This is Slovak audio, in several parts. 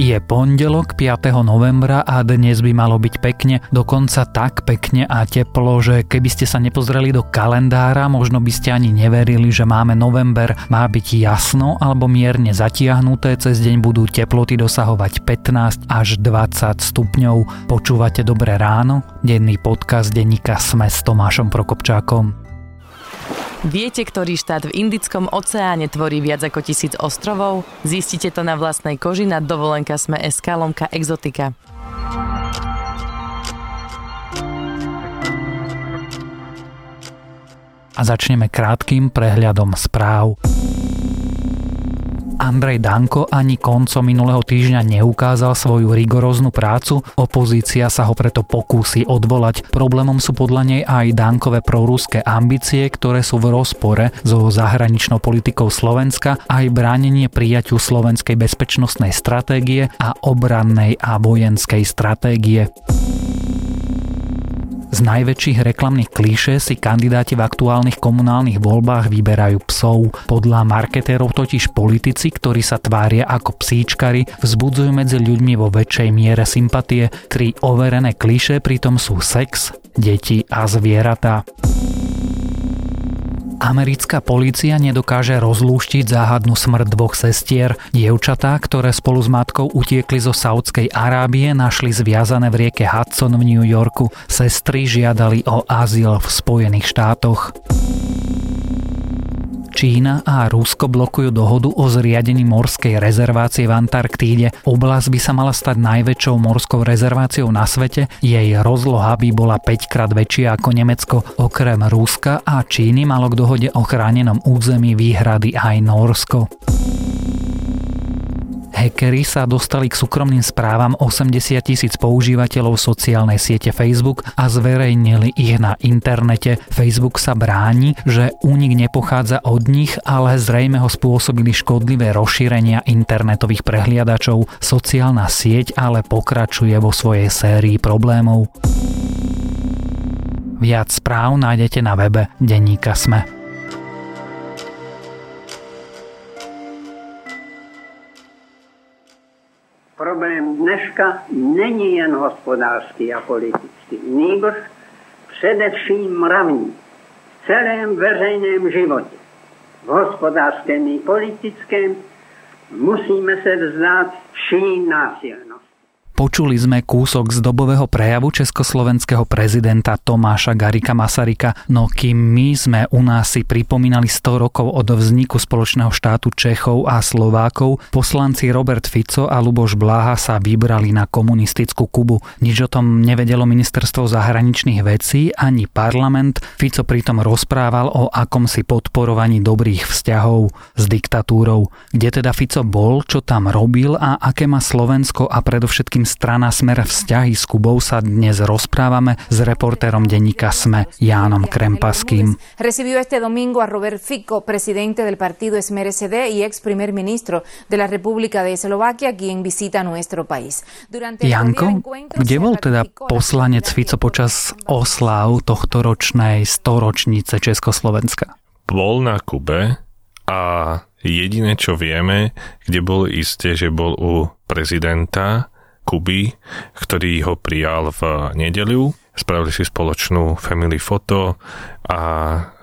Je pondelok 5. novembra a dnes by malo byť pekne, dokonca tak pekne a teplo, že keby ste sa nepozreli do kalendára, možno by ste ani neverili, že máme november, má byť jasno alebo mierne zatiahnuté, cez deň budú teploty dosahovať 15 až 20 stupňov. Počúvate Dobré ráno? Denný podcast denníka Sme s Tomášom Prokopčákom. Viete, ktorý štát v Indickom oceáne tvorí viac ako tisíc ostrovov? Zistite to na vlastnej koži na dovolenka sme SK Lomka Exotika. A začneme krátkým prehľadom správ. Andrej Danko ani koncom minulého týždňa neukázal svoju rigoróznu prácu, opozícia sa ho preto pokúsi odvolať. Problémom sú podľa nej aj Dankové proruské ambície, ktoré sú v rozpore so zahraničnou politikou Slovenska, aj bránenie prijaťu slovenskej bezpečnostnej stratégie a obrannej a vojenskej stratégie. Z najväčších reklamných klíše si kandidáti v aktuálnych komunálnych voľbách vyberajú psov. Podľa marketérov totiž politici, ktorí sa tvária ako psíčkari, vzbudzujú medzi ľuďmi vo väčšej miere sympatie. Tri overené klíše pritom sú sex, deti a zvieratá. Americká polícia nedokáže rozlúštiť záhadnú smrť dvoch sestier. Dievčatá, ktoré spolu s matkou utiekli zo Saudskej Arábie, našli zviazané v rieke Hudson v New Yorku. Sestry žiadali o azyl v Spojených štátoch. Čína a Rusko blokujú dohodu o zriadení morskej rezervácie v Antarktíde. Oblasť by sa mala stať najväčšou morskou rezerváciou na svete. Jej rozloha by bola 5 krát väčšia ako Nemecko. Okrem Ruska a Číny malo k dohode o chránenom území výhrady aj Norsko. Hackeri sa dostali k súkromným správam 80 tisíc používateľov sociálnej siete Facebook a zverejnili ich na internete. Facebook sa bráni, že únik nepochádza od nich, ale zrejme ho spôsobili škodlivé rozšírenia internetových prehliadačov. Sociálna sieť ale pokračuje vo svojej sérii problémov. Viac správ nájdete na webe Denníka Sme. Dneška není jen hospodářský a politický, nýbrž především mravní v celém veřejném životě. V hospodářském i politickém musíme se vzdát vší násilnosti. Počuli sme kúsok z dobového prejavu československého prezidenta Tomáša Garika Masarika, no kým my sme u nás si pripomínali 100 rokov od vzniku spoločného štátu Čechov a Slovákov, poslanci Robert Fico a Luboš Bláha sa vybrali na komunistickú Kubu. Nič o tom nevedelo ministerstvo zahraničných vecí ani parlament. Fico pritom rozprával o akomsi podporovaní dobrých vzťahov s diktatúrou. Kde teda Fico bol, čo tam robil a aké má Slovensko a predovšetkým predovšetkým strana Smer vzťahy s Kubou sa dnes rozprávame s reportérom denníka SME Jánom Krempaským. Recibió este domingo a Robert Fico, presidente del partido Smer SD y ex primer ministro de la República de Eslovaquia, quien visita nuestro país. Janko, kde bol teda poslanec Fico počas oslav tohto ročnej storočnice Československa? Bol na Kube a jediné, čo vieme, kde bol isté, že bol u prezidenta Kuby, ktorý ho prijal v nedeliu. Spravili si spoločnú family foto a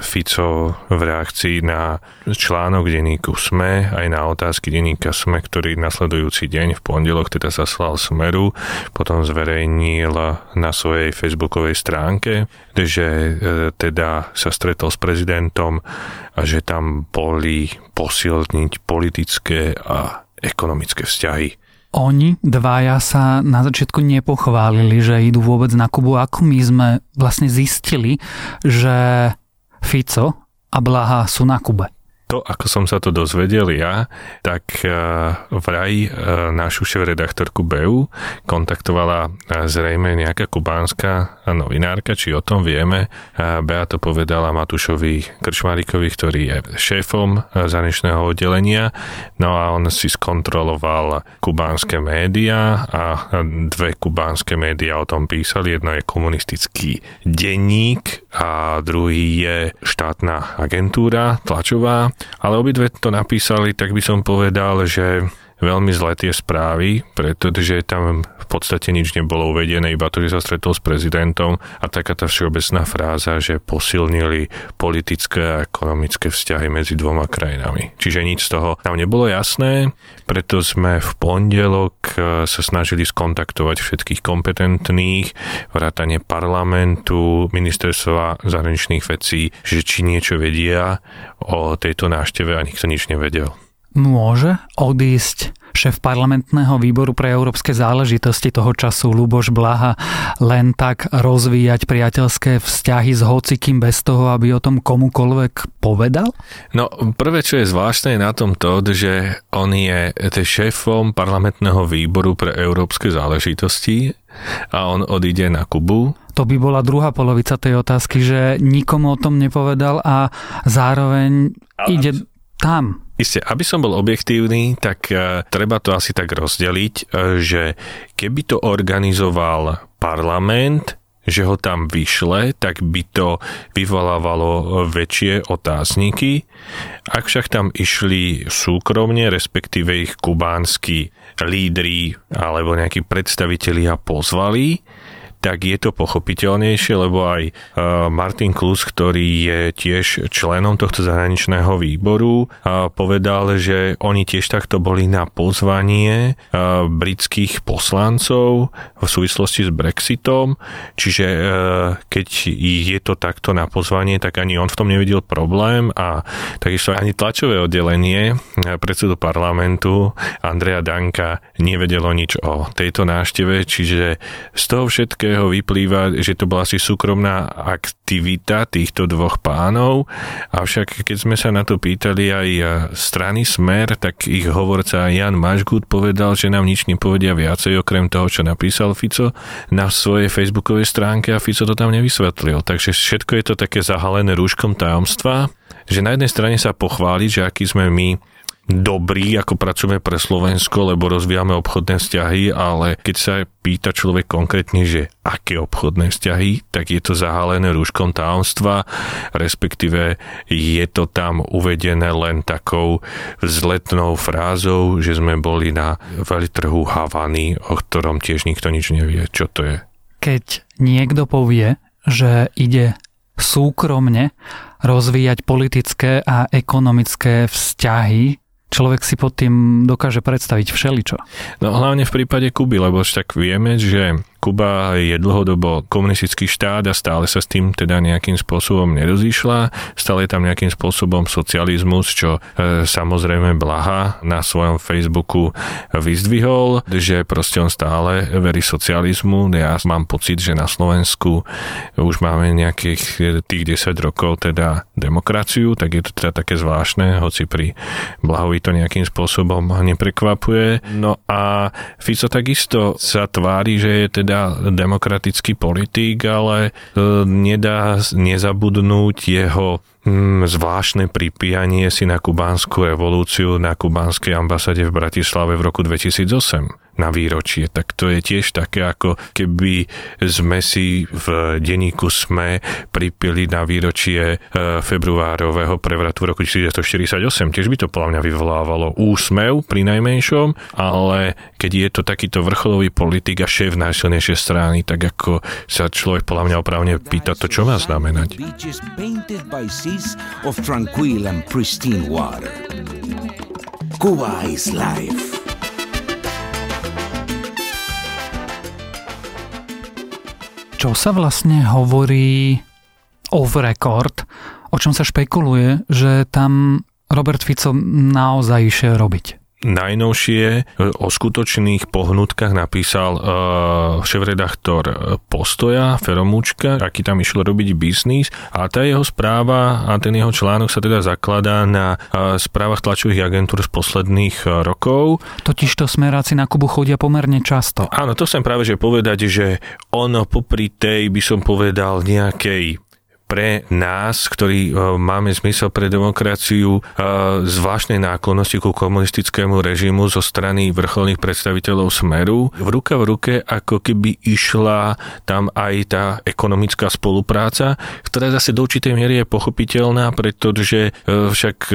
Fico v reakcii na článok denníku SME aj na otázky denníka SME, ktorý nasledujúci deň v pondelok teda zaslal Smeru, potom zverejnil na svojej facebookovej stránke, že e, teda sa stretol s prezidentom a že tam boli posilniť politické a ekonomické vzťahy oni dvaja sa na začiatku nepochválili, že idú vôbec na Kubu. Ako my sme vlastne zistili, že Fico a Blaha sú na Kube? To, ako som sa to dozvedel ja, tak e, vraj e, našu šéf-redaktorku BEU kontaktovala e, zrejme nejaká kubánska novinárka, či o tom vieme. Bea to povedala Matušovi Krčmarikovi, ktorý je šéfom zahraničného oddelenia. No a on si skontroloval kubánske médiá a dve kubánske médiá o tom písali. Jedno je komunistický denník a druhý je štátna agentúra tlačová ale obidve to napísali, tak by som povedal, že veľmi zlé tie správy, pretože tam v podstate nič nebolo uvedené, iba to, že sa stretol s prezidentom a taká tá všeobecná fráza, že posilnili politické a ekonomické vzťahy medzi dvoma krajinami. Čiže nič z toho nám nebolo jasné, preto sme v pondelok e, sa snažili skontaktovať všetkých kompetentných, vrátane parlamentu, ministerstva zahraničných vecí, že či niečo vedia o tejto návšteve a nikto nič nevedel. Môže odísť šéf parlamentného výboru pre európske záležitosti toho času Luboš Blaha len tak rozvíjať priateľské vzťahy s hocikým bez toho, aby o tom komukoľvek povedal? No, prvé, čo je zvláštne na tom to, že on je šéfom parlamentného výboru pre európske záležitosti a on odíde na Kubu. To by bola druhá polovica tej otázky, že nikomu o tom nepovedal a zároveň ide tam. Isté, aby som bol objektívny, tak uh, treba to asi tak rozdeliť, uh, že keby to organizoval parlament, že ho tam vyšle, tak by to vyvolávalo väčšie otázniky. Ak však tam išli súkromne, respektíve ich kubánsky lídri alebo nejakí predstavitelia pozvali, tak je to pochopiteľnejšie, lebo aj e, Martin Klus, ktorý je tiež členom tohto zahraničného výboru, e, povedal, že oni tiež takto boli na pozvanie e, britských poslancov v súvislosti s Brexitom, čiže keď je to takto na pozvanie, tak ani on v tom nevidel problém a takisto ani tlačové oddelenie predsedu parlamentu Andrea Danka nevedelo nič o tejto návšteve, čiže z toho všetkého ktorého vyplýva, že to bola asi súkromná aktivita týchto dvoch pánov, avšak keď sme sa na to pýtali aj strany Smer, tak ich hovorca Jan Mažgut povedal, že nám nič nepovedia viacej, okrem toho, čo napísal Fico na svojej facebookovej stránke a Fico to tam nevysvetlil. Takže všetko je to také zahalené rúškom tajomstva, že na jednej strane sa pochváliť, že aký sme my dobrý, ako pracujeme pre Slovensko, lebo rozvíjame obchodné vzťahy, ale keď sa pýta človek konkrétne, že aké obchodné vzťahy, tak je to zahalené rúškom tajomstva, respektíve je to tam uvedené len takou vzletnou frázou, že sme boli na veľtrhu Havany, o ktorom tiež nikto nič nevie, čo to je. Keď niekto povie, že ide súkromne rozvíjať politické a ekonomické vzťahy človek si pod tým dokáže predstaviť všeličo. No hlavne v prípade Kuby, lebo však vieme, že Kuba je dlhodobo komunistický štát a stále sa s tým teda nejakým spôsobom nerozýšla. Stále je tam nejakým spôsobom socializmus, čo e, samozrejme Blaha na svojom Facebooku vyzdvihol, že proste on stále verí socializmu. Ja mám pocit, že na Slovensku už máme nejakých tých 10 rokov teda demokraciu, tak je to teda také zvláštne, hoci pri Blahovi to nejakým spôsobom neprekvapuje. No a Fico takisto sa tvári, že je teda demokratický politik, ale e, nedá nezabudnúť jeho mm, zvláštne pripíjanie si na kubánsku revolúciu na kubánskej ambasáde v Bratislave v roku 2008 na výročie, tak to je tiež také, ako keby sme si v denníku SME pripili na výročie e, februárového prevratu roku 1948. Tiež by to podľa mňa vyvolávalo úsmev pri najmenšom, ale keď je to takýto vrcholový politik a šéf najsilnejšej strany, tak ako sa človek podľa mňa opravne pýta to, čo má znamenať. Cuba is life. Čo sa vlastne hovorí off record, o čom sa špekuluje, že tam Robert Fico naozaj išiel robiť najnovšie o skutočných pohnutkách napísal uh, šéf-redaktor Postoja, Feromúčka, aký tam išiel robiť biznis a tá jeho správa a ten jeho článok sa teda zakladá na uh, správach tlačových agentúr z posledných uh, rokov. Totiž to smeráci na Kubu chodia pomerne často. Áno, to chcem práve že povedať, že on popri tej, by som povedal, nejakej pre nás, ktorí máme zmysel pre demokraciu, zvláštnej náklonnosti ku komunistickému režimu zo strany vrcholných predstaviteľov Smeru. V ruka v ruke ako keby išla tam aj tá ekonomická spolupráca, ktorá zase do určitej miery je pochopiteľná, pretože však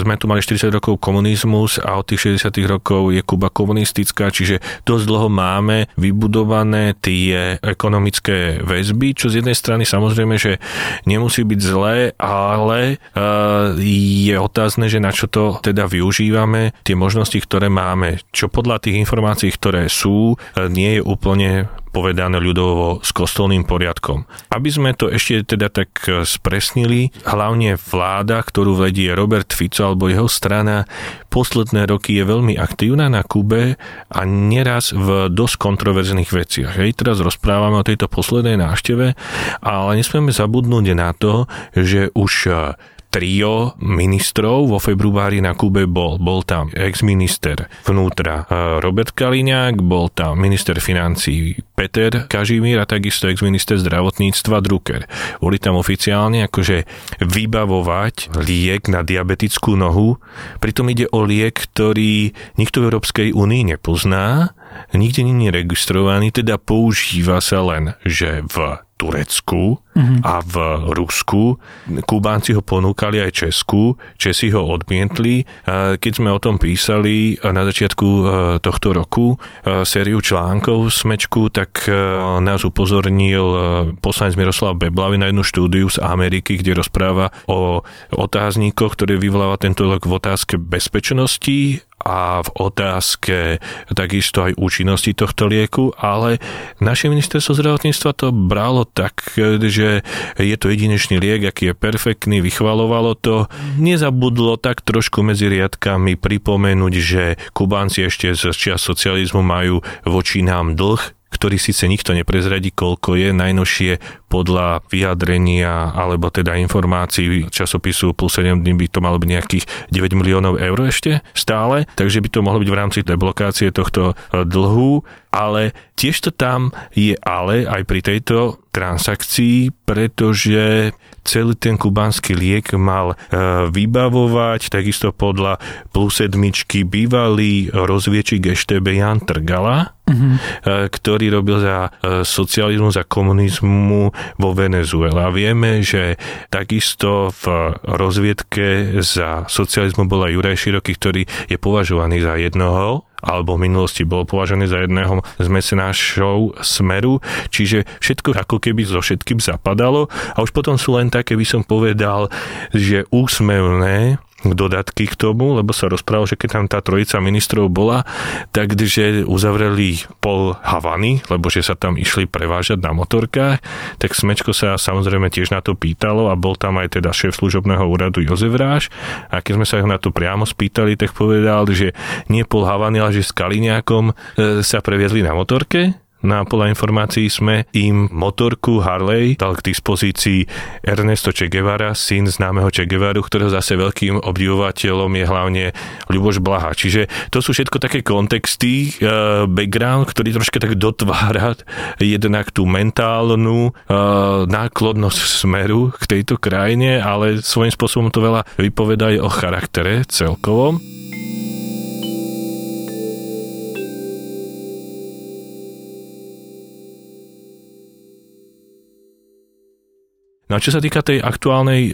sme tu mali 40 rokov komunizmus a od tých 60 rokov je Kuba komunistická, čiže dosť dlho máme vybudované tie ekonomické väzby, čo z jednej strany samozrejme, že nemusí byť zlé, ale je otázne, že na čo to teda využívame, tie možnosti, ktoré máme, čo podľa tých informácií, ktoré sú, nie je úplne povedané ľudovo s kostolným poriadkom. Aby sme to ešte teda tak e, spresnili, hlavne vláda, ktorú vedie Robert Fico alebo jeho strana, posledné roky je veľmi aktívna na Kube a neraz v dosť kontroverzných veciach. Hej, teraz rozprávame o tejto poslednej návšteve, ale nesmieme zabudnúť na to, že už e, trio ministrov vo februári na Kube bol. Bol tam ex-minister vnútra e, Robert Kaliňák, bol tam minister financí Peter Kažimír a takisto ex-minister zdravotníctva Drucker. Boli tam oficiálne akože vybavovať liek na diabetickú nohu, pritom ide o liek, ktorý nikto v Európskej únii nepozná, nikde nie je registrovaný, teda používa sa len, že v Turecku uh-huh. a v Rusku. Kubánci ho ponúkali aj Česku, Česi ho odmietli. Keď sme o tom písali na začiatku e, tohto roku e, sériu článkov Smečku, tak e, nás upozornil poslanec Miroslav Beblavy na jednu štúdiu z Ameriky, kde rozpráva o otázníkoch, ktoré vyvoláva tento rok v otázke bezpečnosti a v otázke takisto aj účinnosti tohto lieku, ale naše ministerstvo zdravotníctva to bralo tak, že je to jedinečný liek, aký je perfektný, vychvalovalo to. Nezabudlo tak trošku medzi riadkami pripomenúť, že Kubánci ešte z čias socializmu majú voči nám dlh, ktorý síce nikto neprezradí, koľko je, najnovšie podľa vyjadrenia alebo teda informácií časopisu plus 7 dní by to malo byť nejakých 9 miliónov eur ešte stále, takže by to mohlo byť v rámci deblokácie tohto e, dlhu, ale tiež to tam je ale aj pri tejto transakcii, pretože celý ten kubánsky liek mal e, vybavovať, takisto podľa plus sedmičky bývalý rozviečik Eštebe Jan Trgala, uh-huh. ktorý robil za e, socializmu, za komunizmu vo Venezuele. A vieme, že takisto v rozviedke za socializmu bol aj Juraj Široký, ktorý je považovaný za jednoho alebo v minulosti bol považený za jedného z mecenášov Smeru, čiže všetko ako keby so všetkým zapadalo a už potom sú len také, by som povedal, že úsmevné dodatky k tomu, lebo sa rozprával, že keď tam tá trojica ministrov bola, takže uzavreli pol Havany, lebo že sa tam išli prevážať na motorkách, tak Smečko sa samozrejme tiež na to pýtalo a bol tam aj teda šéf služobného úradu Jozef Ráš. A keď sme sa ho na to priamo spýtali, tak povedal, že nie pol Havany, ale že s Kaliňákom e, sa previezli na motorke No a podľa informácií sme im motorku Harley dal k dispozícii Ernesto Che Guevara, syn známeho Che Guevaru, ktorého zase veľkým obdivovateľom je hlavne Ľuboš Blaha. Čiže to sú všetko také kontexty, uh, background, ktorý troška tak dotvára jednak tú mentálnu uh, náklodnosť smeru k tejto krajine, ale svojím spôsobom to veľa vypoveda aj o charaktere celkovom. No a čo sa týka tej aktuálnej e,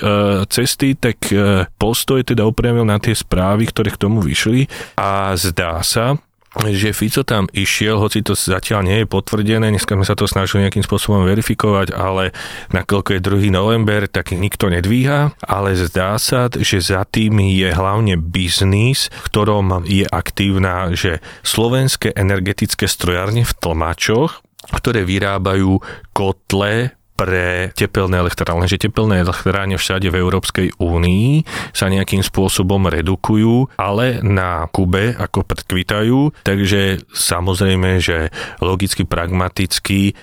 cesty, tak e, postoj teda upriamil na tie správy, ktoré k tomu vyšli a zdá sa, že Fico tam išiel, hoci to zatiaľ nie je potvrdené, dneska sme sa to snažili nejakým spôsobom verifikovať, ale nakoľko je 2. november, tak nikto nedvíha, ale zdá sa, že za tým je hlavne biznis, v ktorom je aktívna, že slovenské energetické strojárne v tlmačoch, ktoré vyrábajú kotle pre tepelné elektrárne, že tepelné elektrárne všade v Európskej únii sa nejakým spôsobom redukujú, ale na Kube ako predkvitajú, takže samozrejme, že logicky, pragmaticky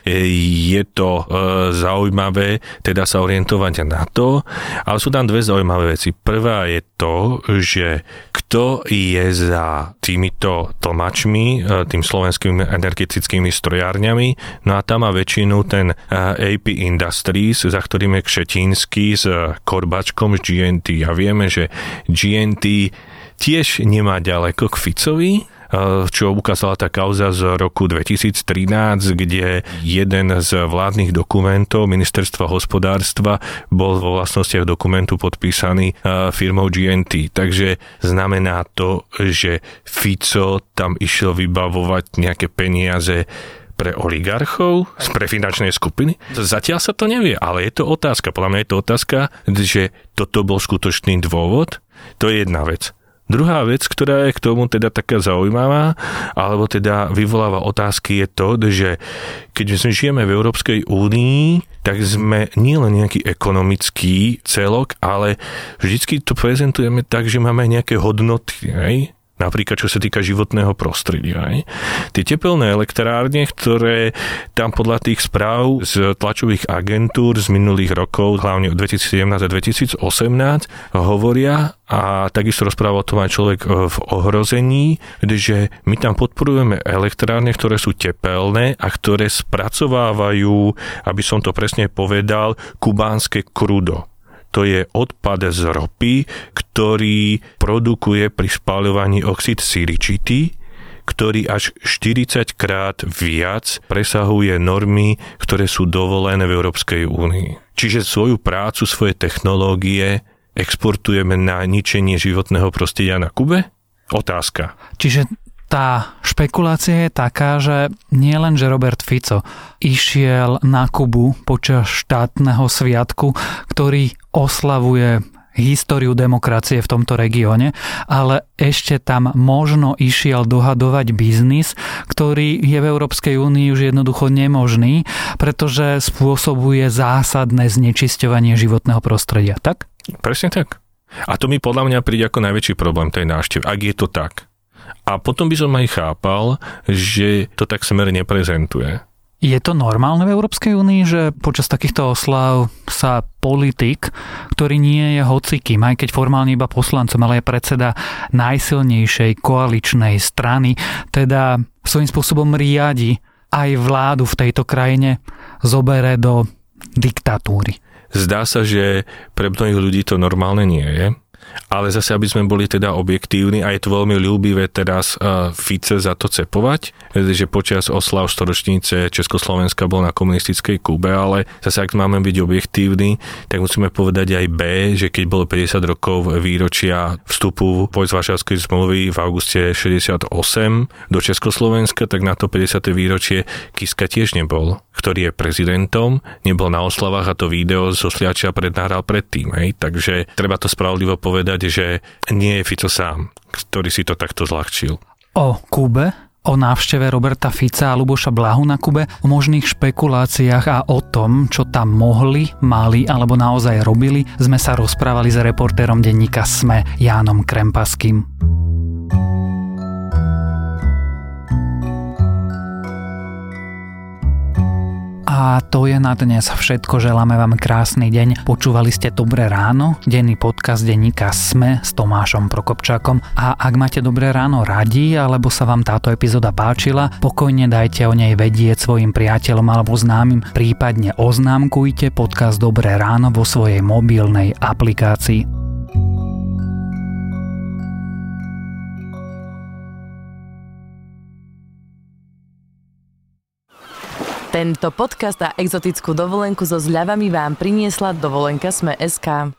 je to e, zaujímavé teda sa orientovať na to, ale sú tam dve zaujímavé veci. Prvá je to, že kto je za týmito tlmačmi, e, tým slovenskými energetickými strojárňami. No a tam má väčšinu ten e, AP Industries, za ktorým je Kšetínsky s Korbačkom z GNT. A vieme, že GNT tiež nemá ďaleko k Ficovi, Eh, čo ukázala tá kauza z roku 2013, kde jeden z vládnych dokumentov ministerstva hospodárstva bol vo vlastnostiach dokumentu podpísaný eh, firmou GNT. Takže znamená to, že Fico tam išiel vybavovať nejaké peniaze pre oligarchov, pre finančnej skupiny? Zatiaľ sa to nevie, ale je to otázka. Podľa mňa je to otázka, že toto bol skutočný dôvod. To je jedna vec. Druhá vec, ktorá je k tomu teda taká zaujímavá, alebo teda vyvoláva otázky, je to, že keď sme žijeme v Európskej únii, tak sme nielen nejaký ekonomický celok, ale vždycky to prezentujeme tak, že máme nejaké hodnoty. Hej? Napríklad čo sa týka životného prostredia. Aj. Tie tepelné elektrárne, ktoré tam podľa tých správ z tlačových agentúr z minulých rokov, hlavne od 2017 a 2018, hovoria a takisto rozpráva o tom aj človek e, v ohrození, že my tam podporujeme elektrárne, ktoré sú tepelné a ktoré spracovávajú, aby som to presne povedal, kubánske krudo to je odpad z ropy, ktorý produkuje pri spáľovaní oxid siličity, ktorý až 40 krát viac presahuje normy, ktoré sú dovolené v Európskej únii. Čiže svoju prácu, svoje technológie exportujeme na ničenie životného prostredia na Kube? Otázka. Čiže tá špekulácia je taká, že nie len, že Robert Fico išiel na Kubu počas štátneho sviatku, ktorý oslavuje históriu demokracie v tomto regióne, ale ešte tam možno išiel dohadovať biznis, ktorý je v Európskej únii už jednoducho nemožný, pretože spôsobuje zásadné znečisťovanie životného prostredia. Tak? Presne tak. A to mi podľa mňa príde ako najväčší problém tej návštevy, ak je to tak. A potom by som aj chápal, že to tak smer neprezentuje. Je to normálne v Európskej únii, že počas takýchto oslav sa politik, ktorý nie je hocikým, aj keď formálne iba poslancom, ale je predseda najsilnejšej koaličnej strany, teda svojím spôsobom riadi aj vládu v tejto krajine, zobere do diktatúry. Zdá sa, že pre mnohých ľudí to normálne nie je ale zase, aby sme boli teda objektívni a je to veľmi ľúbivé teraz uh, Fice za to cepovať, že počas oslav storočnice Československa bol na komunistickej Kube, ale zase ak máme byť objektívni, tak musíme povedať aj B, že keď bolo 50 rokov výročia vstupu vojsk Varšavskej zmluvy v auguste 68 do Československa, tak na to 50. výročie Kiska tiež nebol ktorý je prezidentom, nebol na oslavách a to video zo Sliačia prednáhral predtým. Hej? Takže treba to spravodlivo povedať, že nie je Fico sám, ktorý si to takto zľahčil. O Kube o návšteve Roberta Fica a Luboša Blahu na Kube, o možných špekuláciách a o tom, čo tam mohli, mali alebo naozaj robili, sme sa rozprávali s reportérom denníka SME Jánom Krempaským. A to je na dnes všetko. Želáme vám krásny deň. Počúvali ste Dobré ráno, denný podcast denníka Sme s Tomášom Prokopčákom. A ak máte Dobré ráno radi, alebo sa vám táto epizóda páčila, pokojne dajte o nej vedieť svojim priateľom alebo známym, prípadne oznámkujte podcast Dobré ráno vo svojej mobilnej aplikácii. Tento podcast a exotickú dovolenku so zľavami vám priniesla dovolenka Sme SK.